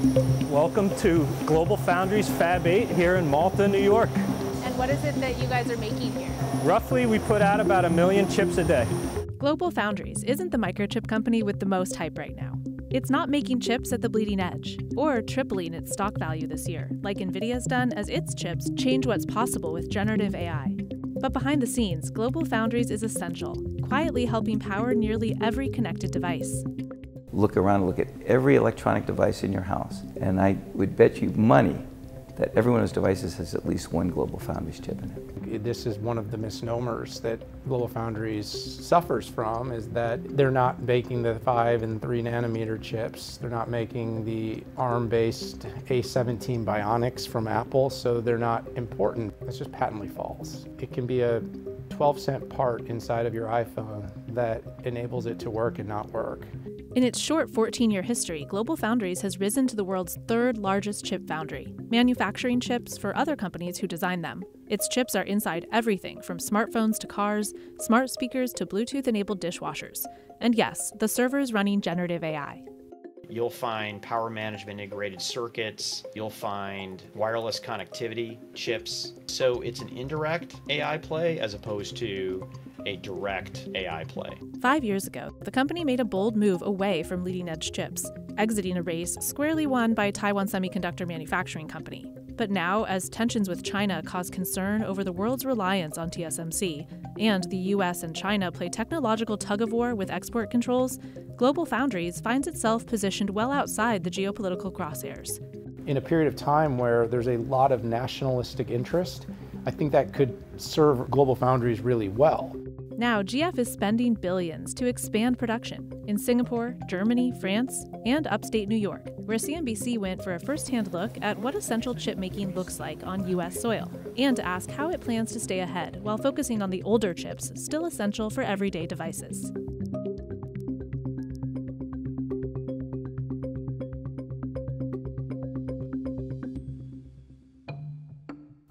Welcome to Global Foundries Fab 8 here in Malta, New York. And what is it that you guys are making here? Roughly, we put out about a million chips a day. Global Foundries isn't the microchip company with the most hype right now. It's not making chips at the bleeding edge, or tripling its stock value this year, like NVIDIA's done as its chips change what's possible with generative AI. But behind the scenes, Global Foundries is essential, quietly helping power nearly every connected device look around, look at every electronic device in your house, and I would bet you money that every one of those devices has at least one Global Foundries chip in it. This is one of the misnomers that Global Foundries suffers from is that they're not making the 5 and 3 nanometer chips. They're not making the ARM-based A17 Bionics from Apple, so they're not important. It's just patently false. It can be a 12 cent part inside of your iPhone that enables it to work and not work. In its short 14 year history, Global Foundries has risen to the world's third largest chip foundry, manufacturing chips for other companies who design them. Its chips are inside everything from smartphones to cars, smart speakers to Bluetooth enabled dishwashers. And yes, the servers running generative AI. You'll find power management integrated circuits. You'll find wireless connectivity chips. So it's an indirect AI play as opposed to a direct AI play. Five years ago, the company made a bold move away from leading edge chips, exiting a race squarely won by a Taiwan Semiconductor Manufacturing Company. But now, as tensions with China cause concern over the world's reliance on TSMC, and the US and China play technological tug of war with export controls, Global Foundries finds itself positioned well outside the geopolitical crosshairs. In a period of time where there's a lot of nationalistic interest, I think that could serve Global Foundries really well. Now, GF is spending billions to expand production in Singapore, Germany, France, and upstate New York, where CNBC went for a first hand look at what essential chip making looks like on U.S. soil, and to ask how it plans to stay ahead while focusing on the older chips still essential for everyday devices.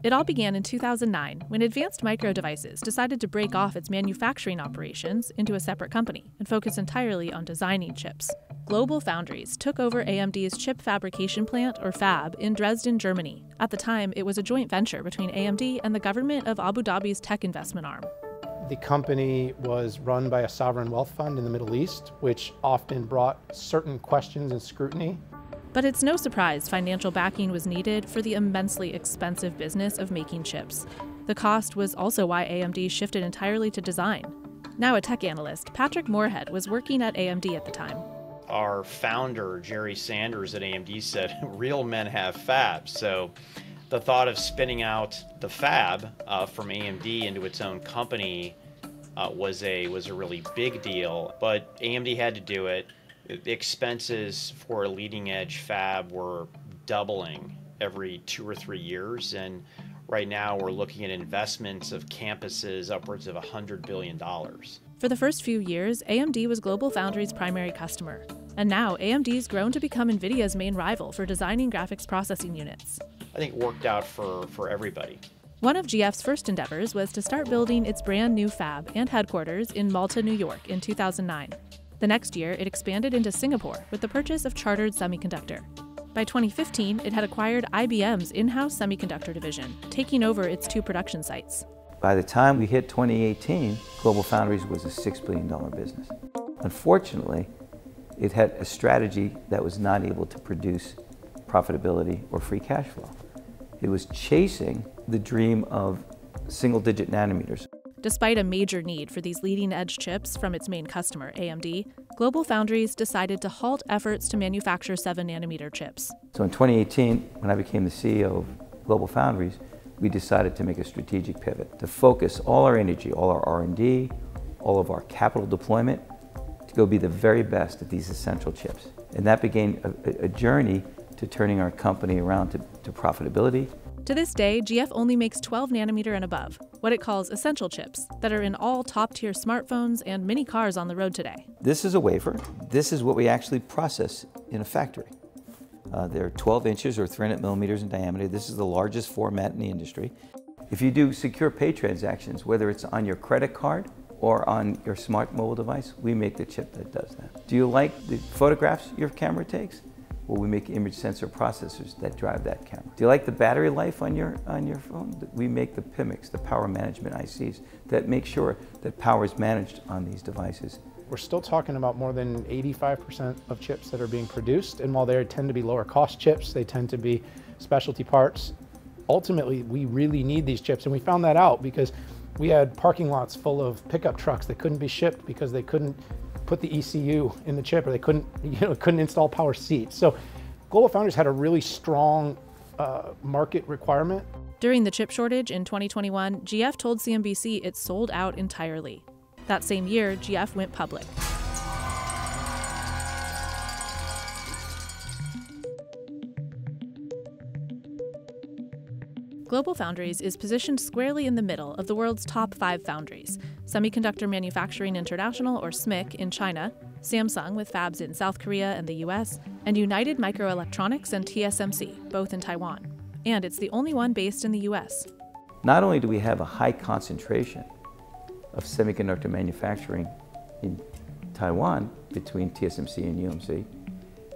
It all began in 2009 when Advanced Micro Devices decided to break off its manufacturing operations into a separate company and focus entirely on designing chips. Global Foundries took over AMD's chip fabrication plant, or fab, in Dresden, Germany. At the time, it was a joint venture between AMD and the government of Abu Dhabi's tech investment arm. The company was run by a sovereign wealth fund in the Middle East, which often brought certain questions and scrutiny but it's no surprise financial backing was needed for the immensely expensive business of making chips. The cost was also why AMD shifted entirely to design. Now a tech analyst, Patrick Moorhead was working at AMD at the time. Our founder, Jerry Sanders at AMD, said real men have fabs. So the thought of spinning out the fab uh, from AMD into its own company uh, was a was a really big deal. But AMD had to do it expenses for a leading edge fab were doubling every two or three years. And right now we're looking at investments of campuses upwards of $100 billion. For the first few years, AMD was Global Foundries' primary customer. And now AMD's grown to become NVIDIA's main rival for designing graphics processing units. I think it worked out for, for everybody. One of GF's first endeavors was to start building its brand new fab and headquarters in Malta, New York in 2009. The next year, it expanded into Singapore with the purchase of Chartered Semiconductor. By 2015, it had acquired IBM's in house semiconductor division, taking over its two production sites. By the time we hit 2018, Global Foundries was a $6 billion business. Unfortunately, it had a strategy that was not able to produce profitability or free cash flow. It was chasing the dream of single digit nanometers. Despite a major need for these leading edge chips from its main customer, AMD, Global Foundries decided to halt efforts to manufacture 7 nanometer chips. So in 2018, when I became the CEO of Global Foundries, we decided to make a strategic pivot to focus all our energy, all our R&D, all of our capital deployment to go be the very best at these essential chips. And that began a, a journey to turning our company around to, to profitability to this day, GF only makes 12 nanometer and above, what it calls essential chips, that are in all top tier smartphones and many cars on the road today. This is a wafer. This is what we actually process in a factory. Uh, they're 12 inches or 300 millimeters in diameter. This is the largest format in the industry. If you do secure pay transactions, whether it's on your credit card or on your smart mobile device, we make the chip that does that. Do you like the photographs your camera takes? Well, we make image sensor processors that drive that camera. Do you like the battery life on your, on your phone? We make the PMICs, the power management ICs, that make sure that power is managed on these devices. We're still talking about more than 85% of chips that are being produced, and while they tend to be lower cost chips, they tend to be specialty parts. Ultimately, we really need these chips, and we found that out because we had parking lots full of pickup trucks that couldn't be shipped because they couldn't put the ECU in the chip or they couldn't, you know, couldn't install power seats. So Global Foundries had a really strong uh, market requirement. During the chip shortage in 2021, GF told CNBC it sold out entirely. That same year, GF went public. Global Foundries is positioned squarely in the middle of the world's top five foundries Semiconductor Manufacturing International, or SMIC, in China, Samsung with fabs in South Korea and the US, and United Microelectronics and TSMC, both in Taiwan. And it's the only one based in the US. Not only do we have a high concentration of semiconductor manufacturing in Taiwan between TSMC and UMC,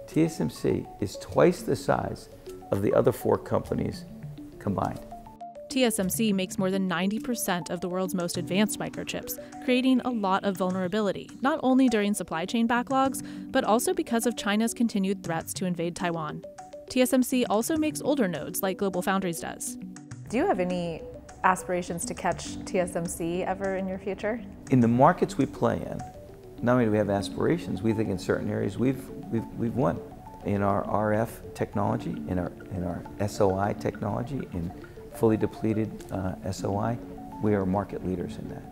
TSMC is twice the size of the other four companies combined. TSMC makes more than 90% of the world's most advanced microchips, creating a lot of vulnerability, not only during supply chain backlogs, but also because of China's continued threats to invade Taiwan. TSMC also makes older nodes like Global Foundries does. Do you have any aspirations to catch TSMC ever in your future? In the markets we play in, not only do we have aspirations, we think in certain areas we've, we've, we've won. In our RF technology, in our, in our SOI technology, in fully depleted uh, SOI, we are market leaders in that.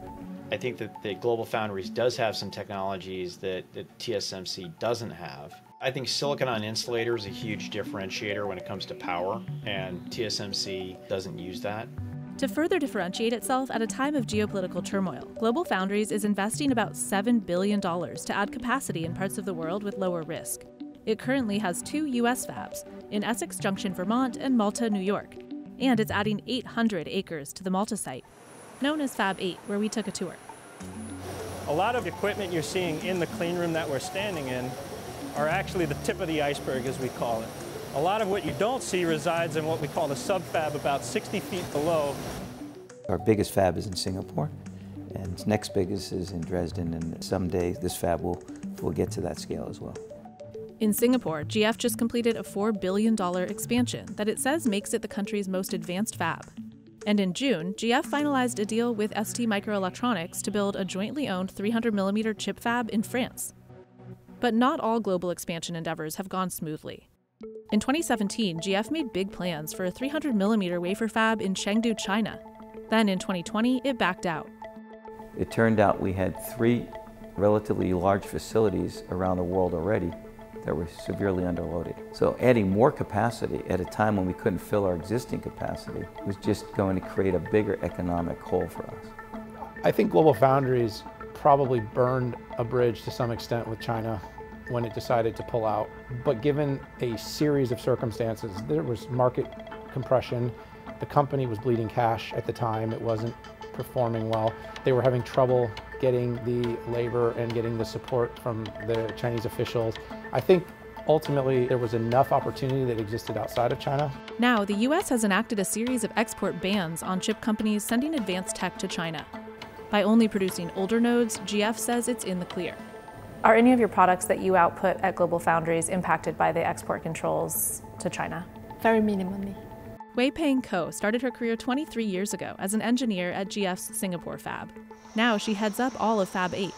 I think that the Global Foundries does have some technologies that, that TSMC doesn't have. I think silicon on insulator is a huge differentiator when it comes to power, and TSMC doesn't use that. To further differentiate itself at a time of geopolitical turmoil, Global Foundries is investing about $7 billion to add capacity in parts of the world with lower risk. It currently has two U.S. fabs in Essex Junction, Vermont, and Malta, New York, and it's adding 800 acres to the Malta site, known as Fab 8, where we took a tour. A lot of equipment you're seeing in the clean room that we're standing in are actually the tip of the iceberg, as we call it. A lot of what you don't see resides in what we call the sub-fab, about 60 feet below. Our biggest fab is in Singapore, and its next biggest is in Dresden, and someday this fab will, will get to that scale as well. In Singapore, GF just completed a $4 billion expansion that it says makes it the country's most advanced fab. And in June, GF finalized a deal with ST Microelectronics to build a jointly owned 300mm chip fab in France. But not all global expansion endeavors have gone smoothly. In 2017, GF made big plans for a 300mm wafer fab in Chengdu, China. Then in 2020, it backed out. It turned out we had three relatively large facilities around the world already that were severely underloaded. So adding more capacity at a time when we couldn't fill our existing capacity was just going to create a bigger economic hole for us. I think Global Foundries probably burned a bridge to some extent with China when it decided to pull out. But given a series of circumstances, there was market compression. The company was bleeding cash at the time. It wasn't performing well. They were having trouble getting the labor and getting the support from the Chinese officials. I think ultimately there was enough opportunity that existed outside of China. Now, the US has enacted a series of export bans on chip companies sending advanced tech to China. By only producing older nodes, GF says it's in the clear. Are any of your products that you output at Global Foundries impacted by the export controls to China? Very minimally. Wei Peng Ko started her career 23 years ago as an engineer at GF's Singapore fab. Now she heads up all of Fab 8.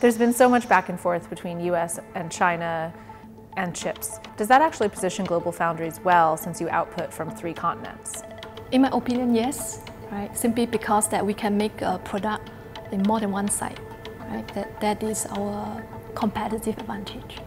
There's been so much back and forth between US and China and chips. Does that actually position Global Foundries well since you output from three continents? In my opinion, yes. Right? Simply because that we can make a product in more than one site. Right? That, that is our competitive advantage.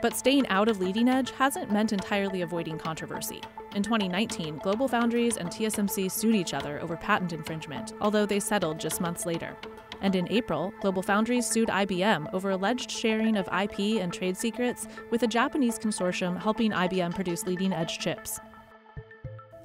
But staying out of leading edge hasn't meant entirely avoiding controversy. In 2019, Global Foundries and TSMC sued each other over patent infringement, although they settled just months later. And in April, Global Foundries sued IBM over alleged sharing of IP and trade secrets with a Japanese consortium helping IBM produce leading edge chips.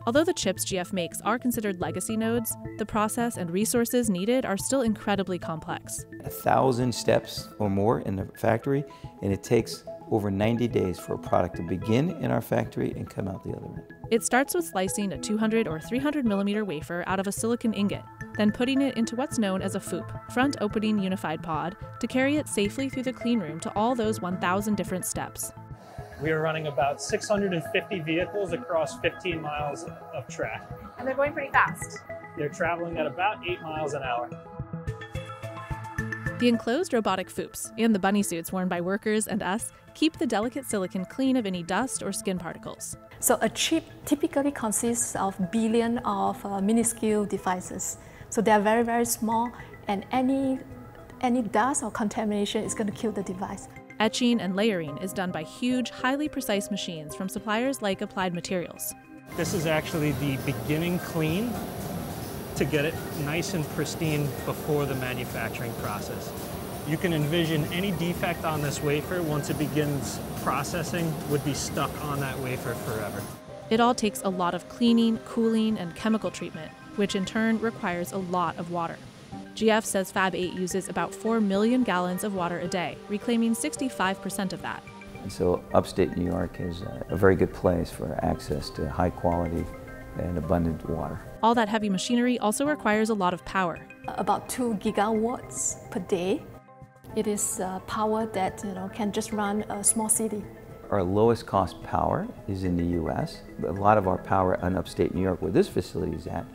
Although the chips GF makes are considered legacy nodes, the process and resources needed are still incredibly complex. A thousand steps or more in the factory, and it takes over 90 days for a product to begin in our factory and come out the other end. It starts with slicing a 200 or 300 millimeter wafer out of a silicon ingot, then putting it into what's known as a FOUP, front opening unified pod, to carry it safely through the clean room to all those 1,000 different steps. We are running about 650 vehicles across 15 miles of track. And they're going pretty fast. They're traveling at about 8 miles an hour. The enclosed robotic FOUPs and the bunny suits worn by workers and us keep the delicate silicon clean of any dust or skin particles. So a chip typically consists of billion of uh, minuscule devices. So they are very, very small and any, any dust or contamination is going to kill the device. Etching and layering is done by huge, highly precise machines from suppliers like Applied Materials. This is actually the beginning clean to get it nice and pristine before the manufacturing process. You can envision any defect on this wafer once it begins processing would be stuck on that wafer forever. It all takes a lot of cleaning, cooling, and chemical treatment, which in turn requires a lot of water. GF says Fab 8 uses about 4 million gallons of water a day, reclaiming 65% of that. And so upstate New York is uh, a very good place for access to high quality and abundant water. All that heavy machinery also requires a lot of power. About 2 gigawatts per day. It is uh, power that you know, can just run a small city. Our lowest cost power is in the US. A lot of our power in upstate New York, where this facility is at,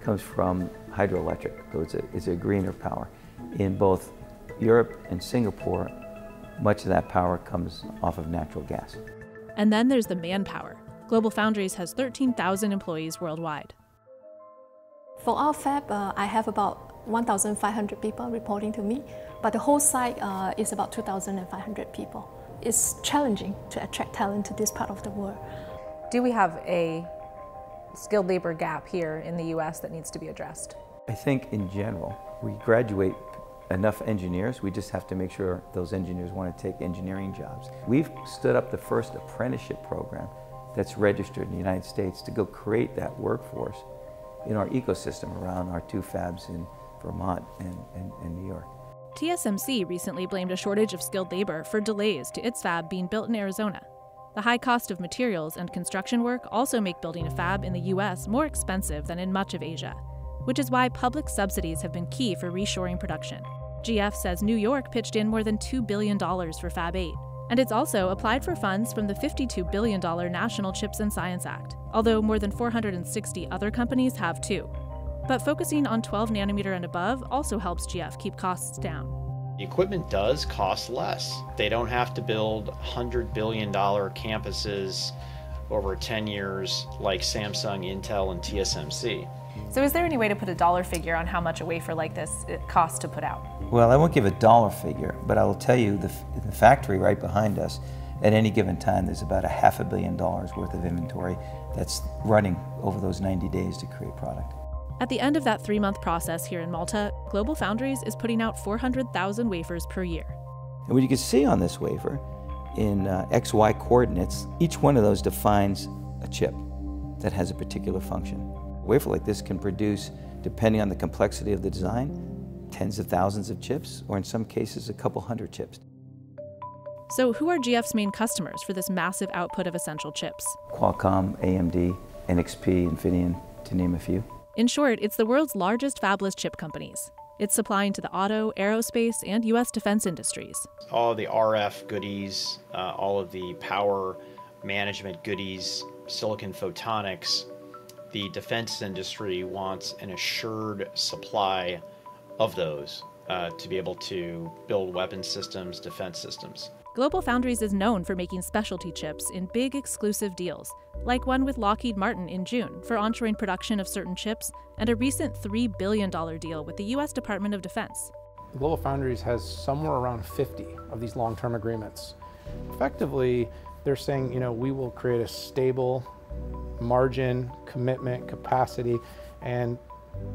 comes from hydroelectric, so it's a, it's a greener power. In both Europe and Singapore, much of that power comes off of natural gas. And then there's the manpower. Global Foundries has 13,000 employees worldwide. For our fab, uh, I have about 1,500 people reporting to me, but the whole site uh, is about 2,500 people. It's challenging to attract talent to this part of the world. Do we have a skilled labor gap here in the US that needs to be addressed? I think in general, we graduate enough engineers, we just have to make sure those engineers want to take engineering jobs. We've stood up the first apprenticeship program that's registered in the United States to go create that workforce in our ecosystem around our two fabs in Vermont and, and, and New York. TSMC recently blamed a shortage of skilled labor for delays to its fab being built in Arizona. The high cost of materials and construction work also make building a fab in the US more expensive than in much of Asia, which is why public subsidies have been key for reshoring production. GF says New York pitched in more than $2 billion for Fab 8, and it's also applied for funds from the $52 billion National Chips and Science Act, although more than 460 other companies have too. But focusing on 12 nanometer and above also helps GF keep costs down. The equipment does cost less. They don't have to build $100 billion campuses over 10 years like Samsung, Intel, and TSMC. So is there any way to put a dollar figure on how much a wafer like this it costs to put out? Well, I won't give a dollar figure, but I will tell you the, the factory right behind us, at any given time, there's about a half a billion dollars worth of inventory that's running over those 90 days to create product. At the end of that three month process here in Malta, Global Foundries is putting out 400,000 wafers per year. And what you can see on this wafer, in uh, XY coordinates, each one of those defines a chip that has a particular function. A wafer like this can produce, depending on the complexity of the design, tens of thousands of chips, or in some cases, a couple hundred chips. So, who are GF's main customers for this massive output of essential chips? Qualcomm, AMD, NXP, Infineon, to name a few. In short, it's the world's largest fabless chip companies. It's supplying to the auto, aerospace, and U.S. defense industries. All of the RF goodies, uh, all of the power management goodies, silicon photonics, the defense industry wants an assured supply of those uh, to be able to build weapon systems, defense systems. Global Foundries is known for making specialty chips in big exclusive deals, like one with Lockheed Martin in June for onshoring production of certain chips, and a recent $3 billion deal with the U.S. Department of Defense. Global Foundries has somewhere around 50 of these long term agreements. Effectively, they're saying, you know, we will create a stable margin, commitment, capacity, and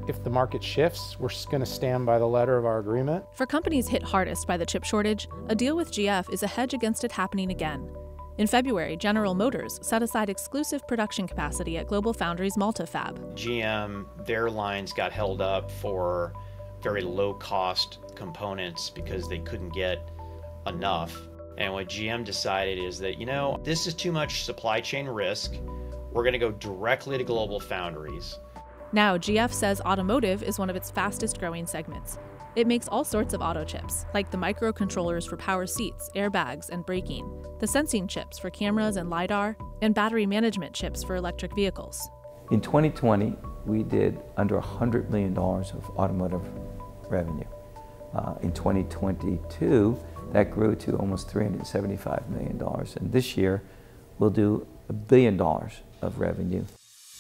if the market shifts, we're going to stand by the letter of our agreement. For companies hit hardest by the chip shortage, a deal with GF is a hedge against it happening again. In February, General Motors set aside exclusive production capacity at Global Foundries Malta Fab. GM, their lines got held up for very low cost components because they couldn't get enough. And what GM decided is that, you know, this is too much supply chain risk. We're going to go directly to global foundries. Now, GF says automotive is one of its fastest growing segments. It makes all sorts of auto chips, like the microcontrollers for power seats, airbags, and braking, the sensing chips for cameras and LiDAR, and battery management chips for electric vehicles. In 2020, we did under $100 million of automotive revenue. Uh, in 2022, that grew to almost $375 million. And this year, we'll do a billion dollars of revenue.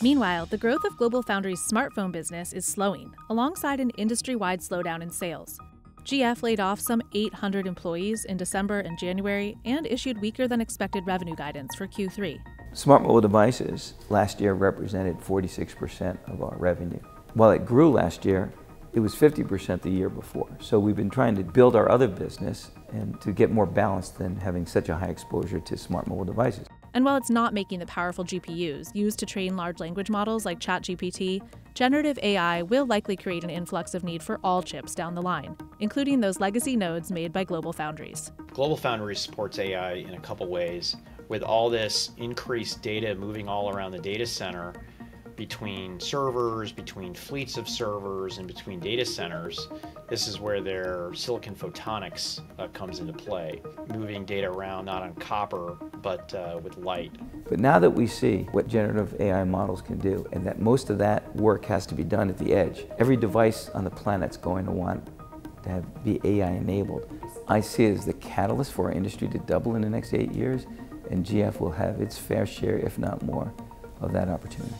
Meanwhile, the growth of GlobalFoundries' smartphone business is slowing, alongside an industry wide slowdown in sales. GF laid off some 800 employees in December and January and issued weaker than expected revenue guidance for Q3. Smart mobile devices last year represented 46% of our revenue. While it grew last year, it was 50% the year before. So we've been trying to build our other business and to get more balanced than having such a high exposure to smart mobile devices. And while it's not making the powerful GPUs used to train large language models like ChatGPT, generative AI will likely create an influx of need for all chips down the line, including those legacy nodes made by GlobalFoundries. GlobalFoundries supports AI in a couple ways. With all this increased data moving all around the data center, between servers, between fleets of servers, and between data centers, this is where their silicon photonics uh, comes into play, moving data around not on copper, but uh, with light. But now that we see what generative AI models can do, and that most of that work has to be done at the edge, every device on the planet's going to want to have, be AI enabled. I see it as the catalyst for our industry to double in the next eight years, and GF will have its fair share, if not more, of that opportunity.